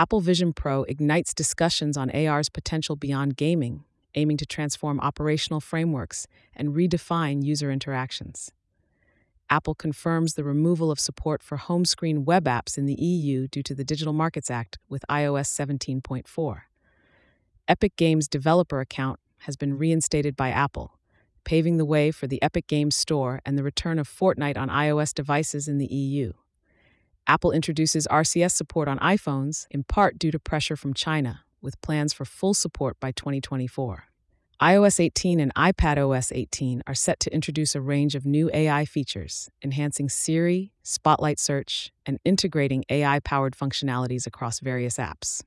Apple Vision Pro ignites discussions on AR's potential beyond gaming, aiming to transform operational frameworks and redefine user interactions. Apple confirms the removal of support for home screen web apps in the EU due to the Digital Markets Act with iOS 17.4. Epic Games developer account has been reinstated by Apple, paving the way for the Epic Games Store and the return of Fortnite on iOS devices in the EU. Apple introduces RCS support on iPhones, in part due to pressure from China, with plans for full support by 2024. iOS 18 and iPadOS 18 are set to introduce a range of new AI features, enhancing Siri, Spotlight Search, and integrating AI powered functionalities across various apps.